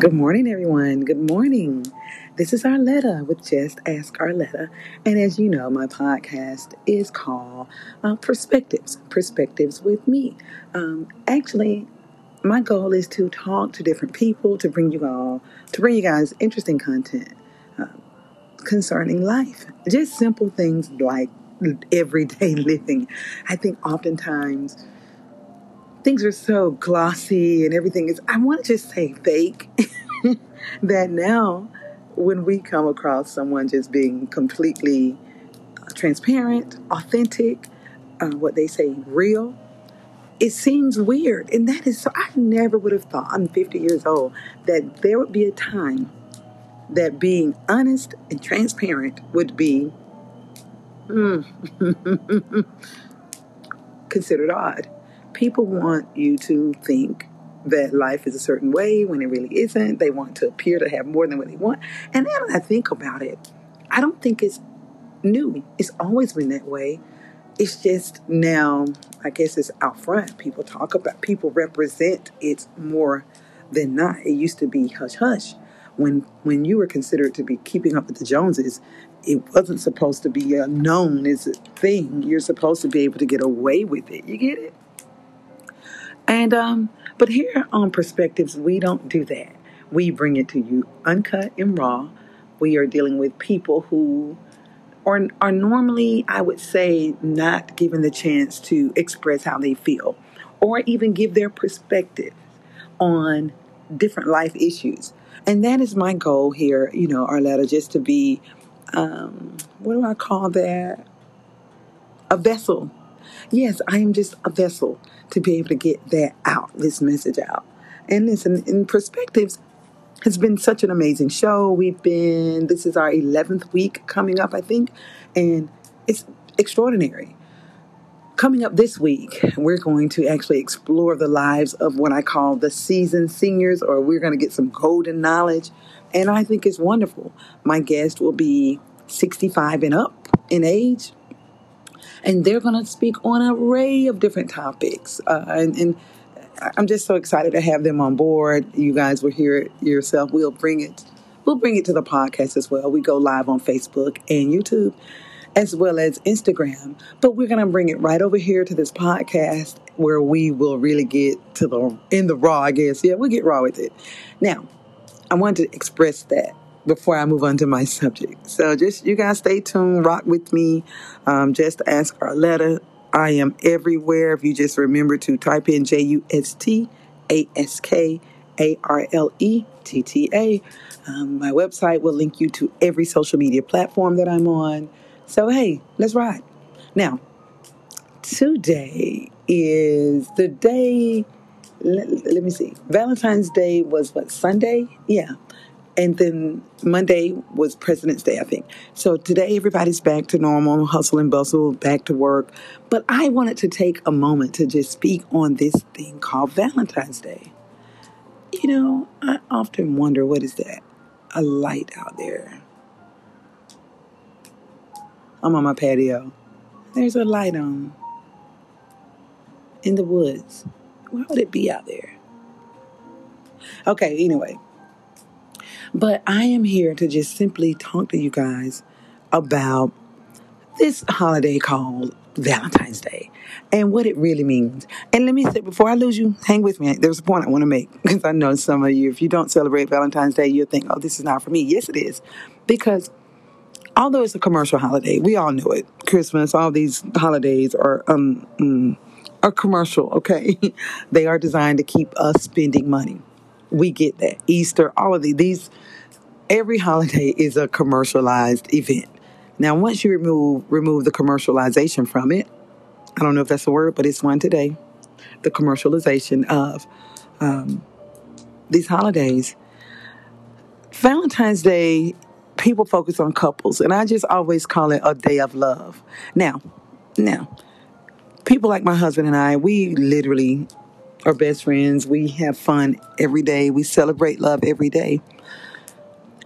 Good morning, everyone. Good morning. This is Arletta with Just Ask Arletta. And as you know, my podcast is called uh, Perspectives Perspectives with Me. Um, actually, my goal is to talk to different people to bring you all, to bring you guys interesting content uh, concerning life. Just simple things like everyday living. I think oftentimes, things are so glossy and everything is, I want to just say fake, that now when we come across someone just being completely uh, transparent, authentic, uh, what they say, real, it seems weird. And that is so, I never would have thought, I'm 50 years old, that there would be a time that being honest and transparent would be mm, considered odd people want you to think that life is a certain way when it really isn't. They want to appear to have more than what they want. And then I think about it, I don't think it's new. It's always been that way. It's just now, I guess it's out front. People talk about, people represent it more than not. It used to be hush hush. When, when you were considered to be keeping up with the Joneses, it wasn't supposed to be a known as a thing. You're supposed to be able to get away with it. You get it? And um, but here on Perspectives, we don't do that. We bring it to you uncut and raw. We are dealing with people who are, are normally, I would say, not given the chance to express how they feel or even give their perspective on different life issues. And that is my goal here, you know, Arletta, just to be, um, what do I call that? A vessel. Yes, I am just a vessel to be able to get that out, this message out. And listen, in perspectives, has been such an amazing show. We've been, this is our 11th week coming up, I think, and it's extraordinary. Coming up this week, we're going to actually explore the lives of what I call the seasoned seniors, or we're going to get some golden knowledge. And I think it's wonderful. My guest will be 65 and up in age, and they're going to speak on an array of different topics. Uh, and, and, I'm just so excited to have them on board. You guys will hear it yourself. We'll bring it. We'll bring it to the podcast as well. We go live on Facebook and YouTube as well as Instagram. But we're going to bring it right over here to this podcast where we will really get to the in the raw, I guess. Yeah, we'll get raw with it. Now, I want to express that before I move on to my subject. So just you guys stay tuned, rock with me. Um, just ask Arletta. I am everywhere. If you just remember to type in J U S T A S K A R L E T T A. Um, my website will link you to every social media platform that I'm on. So hey, let's ride. Now, today is the day. Let, let me see. Valentine's Day was what Sunday? Yeah and then Monday was President's Day, I think. So today everybody's back to normal, hustle and bustle, back to work. But I wanted to take a moment to just speak on this thing called Valentine's Day. You know, I often wonder what is that? A light out there. I'm on my patio. There's a light on in the woods. Why would it be out there? Okay, anyway, but I am here to just simply talk to you guys about this holiday called Valentine's Day and what it really means. And let me say, before I lose you, hang with me. There's a point I want to make because I know some of you, if you don't celebrate Valentine's Day, you'll think, oh, this is not for me. Yes, it is. Because although it's a commercial holiday, we all know it. Christmas, all these holidays are, um, mm, are commercial, okay? they are designed to keep us spending money. We get that. Easter, all of these, these every holiday is a commercialized event. Now, once you remove remove the commercialization from it, I don't know if that's a word, but it's one today. The commercialization of um, these holidays. Valentine's Day, people focus on couples, and I just always call it a day of love. Now, now, people like my husband and I, we literally are best friends. We have fun every day. We celebrate love every day.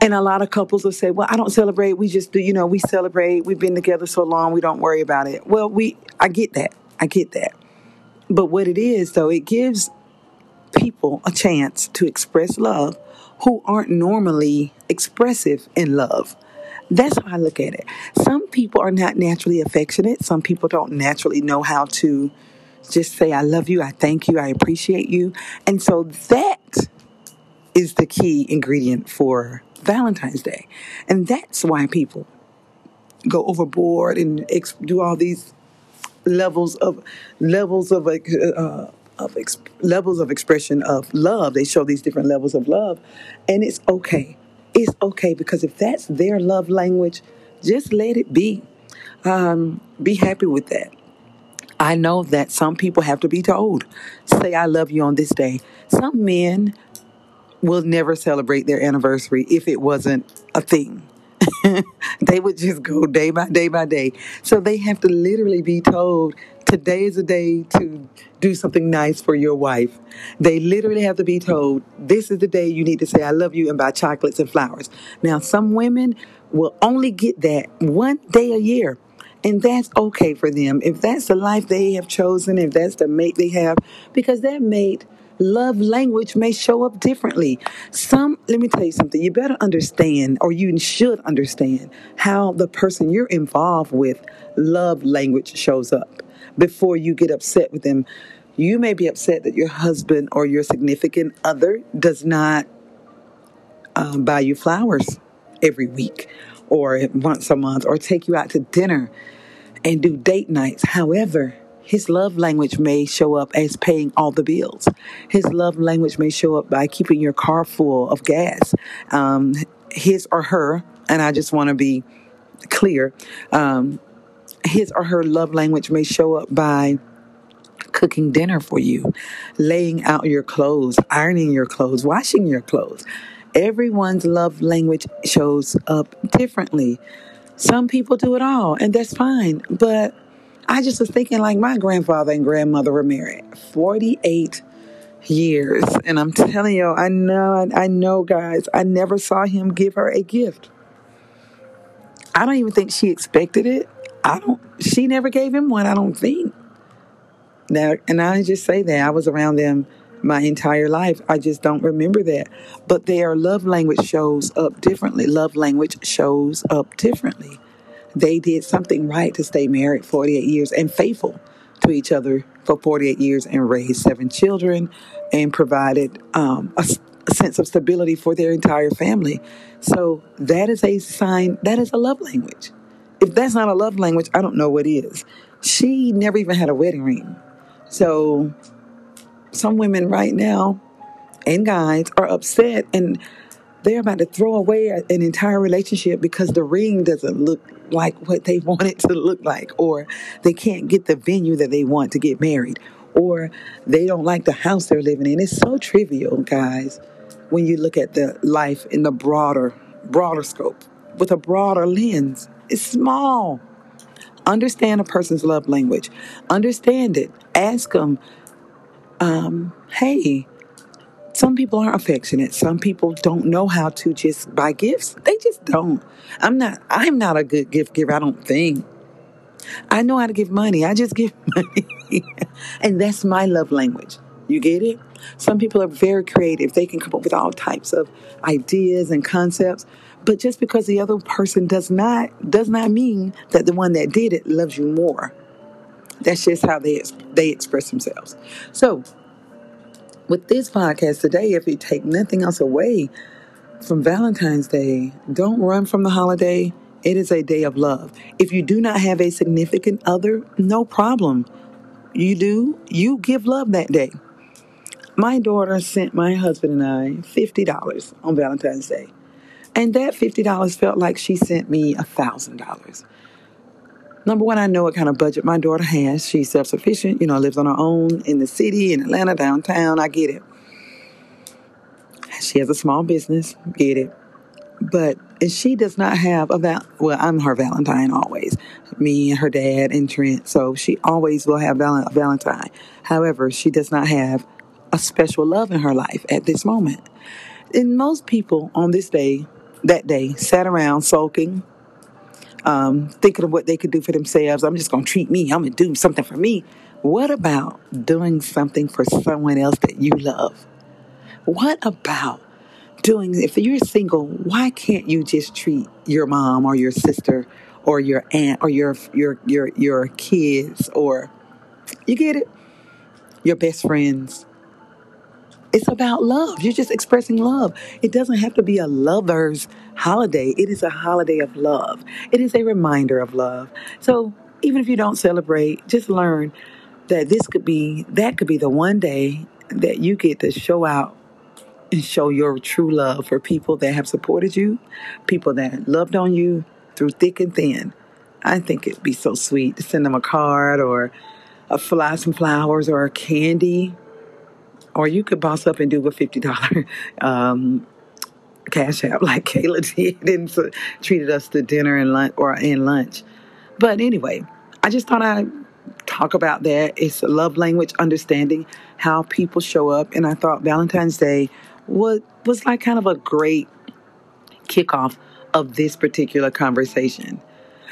And a lot of couples will say, well, I don't celebrate. We just do, you know, we celebrate. We've been together so long. We don't worry about it. Well, we, I get that. I get that. But what it is, though, it gives people a chance to express love who aren't normally expressive in love. That's how I look at it. Some people are not naturally affectionate. Some people don't naturally know how to just say, I love you, I thank you, I appreciate you. And so that is the key ingredient for Valentine's Day. And that's why people go overboard and ex- do all these levels of levels of uh, of ex- levels of expression of love. They show these different levels of love, and it's okay. It's okay because if that's their love language, just let it be. Um, be happy with that. I know that some people have to be told, say I love you on this day. Some men will never celebrate their anniversary if it wasn't a thing. they would just go day by day by day. So they have to literally be told today is a day to do something nice for your wife. They literally have to be told this is the day you need to say I love you and buy chocolates and flowers. Now, some women will only get that one day a year. And that's okay for them. If that's the life they have chosen, if that's the mate they have, because that mate love language may show up differently. Some, let me tell you something, you better understand, or you should understand, how the person you're involved with love language shows up before you get upset with them. You may be upset that your husband or your significant other does not um, buy you flowers every week or once a month or take you out to dinner and do date nights. However, his love language may show up as paying all the bills. His love language may show up by keeping your car full of gas. Um, his or her, and I just want to be clear, um, his or her love language may show up by cooking dinner for you, laying out your clothes, ironing your clothes, washing your clothes. Everyone's love language shows up differently. Some people do it all, and that's fine. But I just was thinking, like, my grandfather and grandmother were married 48 years. And I'm telling you, I know, I know, guys, I never saw him give her a gift. I don't even think she expected it. I don't, she never gave him one, I don't think. Now, and I just say that I was around them my entire life. I just don't remember that. But their love language shows up differently. Love language shows up differently. They did something right to stay married 48 years and faithful to each other for 48 years and raised seven children and provided um, a, a sense of stability for their entire family. So that is a sign, that is a love language. If that's not a love language, I don't know what is. She never even had a wedding ring. So some women right now and guys are upset and they're about to throw away an entire relationship because the ring doesn't look like what they want it to look like, or they can't get the venue that they want to get married, or they don't like the house they're living in. It's so trivial, guys, when you look at the life in the broader, broader scope with a broader lens. It's small. Understand a person's love language. Understand it. Ask them, um, hey, some people aren't affectionate. Some people don't know how to just buy gifts. They just don't. I'm not I'm not a good gift giver, I don't think. I know how to give money. I just give money. and that's my love language. You get it? Some people are very creative. They can come up with all types of ideas and concepts. But just because the other person does not does not mean that the one that did it loves you more. That's just how they they express themselves. So with this podcast today, if you take nothing else away from Valentine's Day, don't run from the holiday. It is a day of love. If you do not have a significant other, no problem. You do, you give love that day. My daughter sent my husband and I $50 on Valentine's Day. And that $50 felt like she sent me $1,000. Number one, I know what kind of budget my daughter has. She's self sufficient, you know, lives on her own in the city, in Atlanta, downtown. I get it. She has a small business, get it. But she does not have a val. Well, I'm her Valentine always. Me and her dad and Trent. So she always will have val- Valentine. However, she does not have a special love in her life at this moment. And most people on this day, that day, sat around sulking, um, thinking of what they could do for themselves. I'm just going to treat me. I'm going to do something for me. What about doing something for someone else that you love? What about doing, if you're single, why can't you just treat your mom or your sister or your aunt or your, your, your, your kids or, you get it? Your best friends. It's about love. You're just expressing love. It doesn't have to be a lover's holiday. It is a holiday of love. It is a reminder of love. So even if you don't celebrate, just learn that this could be, that could be the one day that you get to show out and show your true love for people that have supported you, people that loved on you through thick and thin. I think it'd be so sweet to send them a card or a fly some flowers or a candy. Or you could boss up and do a fifty dollar um, cash app like Kayla did and treated us to dinner and lunch or in lunch. But anyway, I just thought I'd talk about that. It's a love language, understanding how people show up, and I thought Valentine's Day was was like kind of a great kickoff of this particular conversation.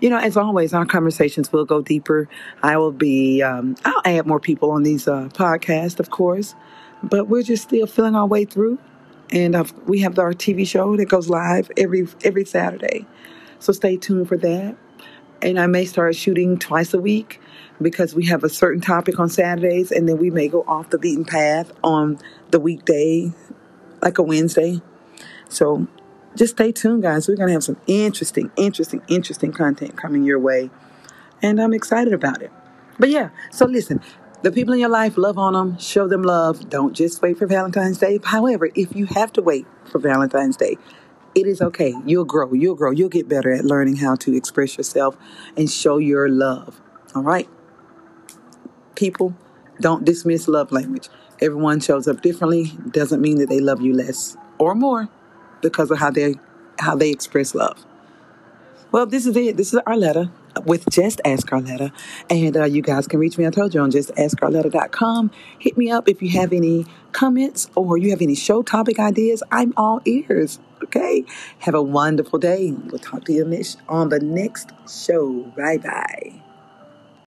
You know, as always, our conversations will go deeper. I will be, um, I'll add more people on these uh, podcasts, of course, but we're just still feeling our way through. And uh, we have our TV show that goes live every every Saturday, so stay tuned for that. And I may start shooting twice a week because we have a certain topic on Saturdays, and then we may go off the beaten path on the weekday like a Wednesday. So just stay tuned, guys. We're going to have some interesting, interesting, interesting content coming your way. And I'm excited about it. But yeah, so listen, the people in your life, love on them, show them love. Don't just wait for Valentine's Day. However, if you have to wait for Valentine's Day, it is okay. You'll grow. You'll grow. You'll get better at learning how to express yourself and show your love. All right? People, don't dismiss love language. Everyone shows up differently. Doesn't mean that they love you less or more because of how they how they express love. Well, this is it. This is Arletta with Just Ask Arletta. And uh, you guys can reach me, I told you, on justaskarletta.com. Hit me up if you have any comments or you have any show topic ideas. I'm all ears. Okay? Have a wonderful day. We'll talk to you on the next show. Bye bye.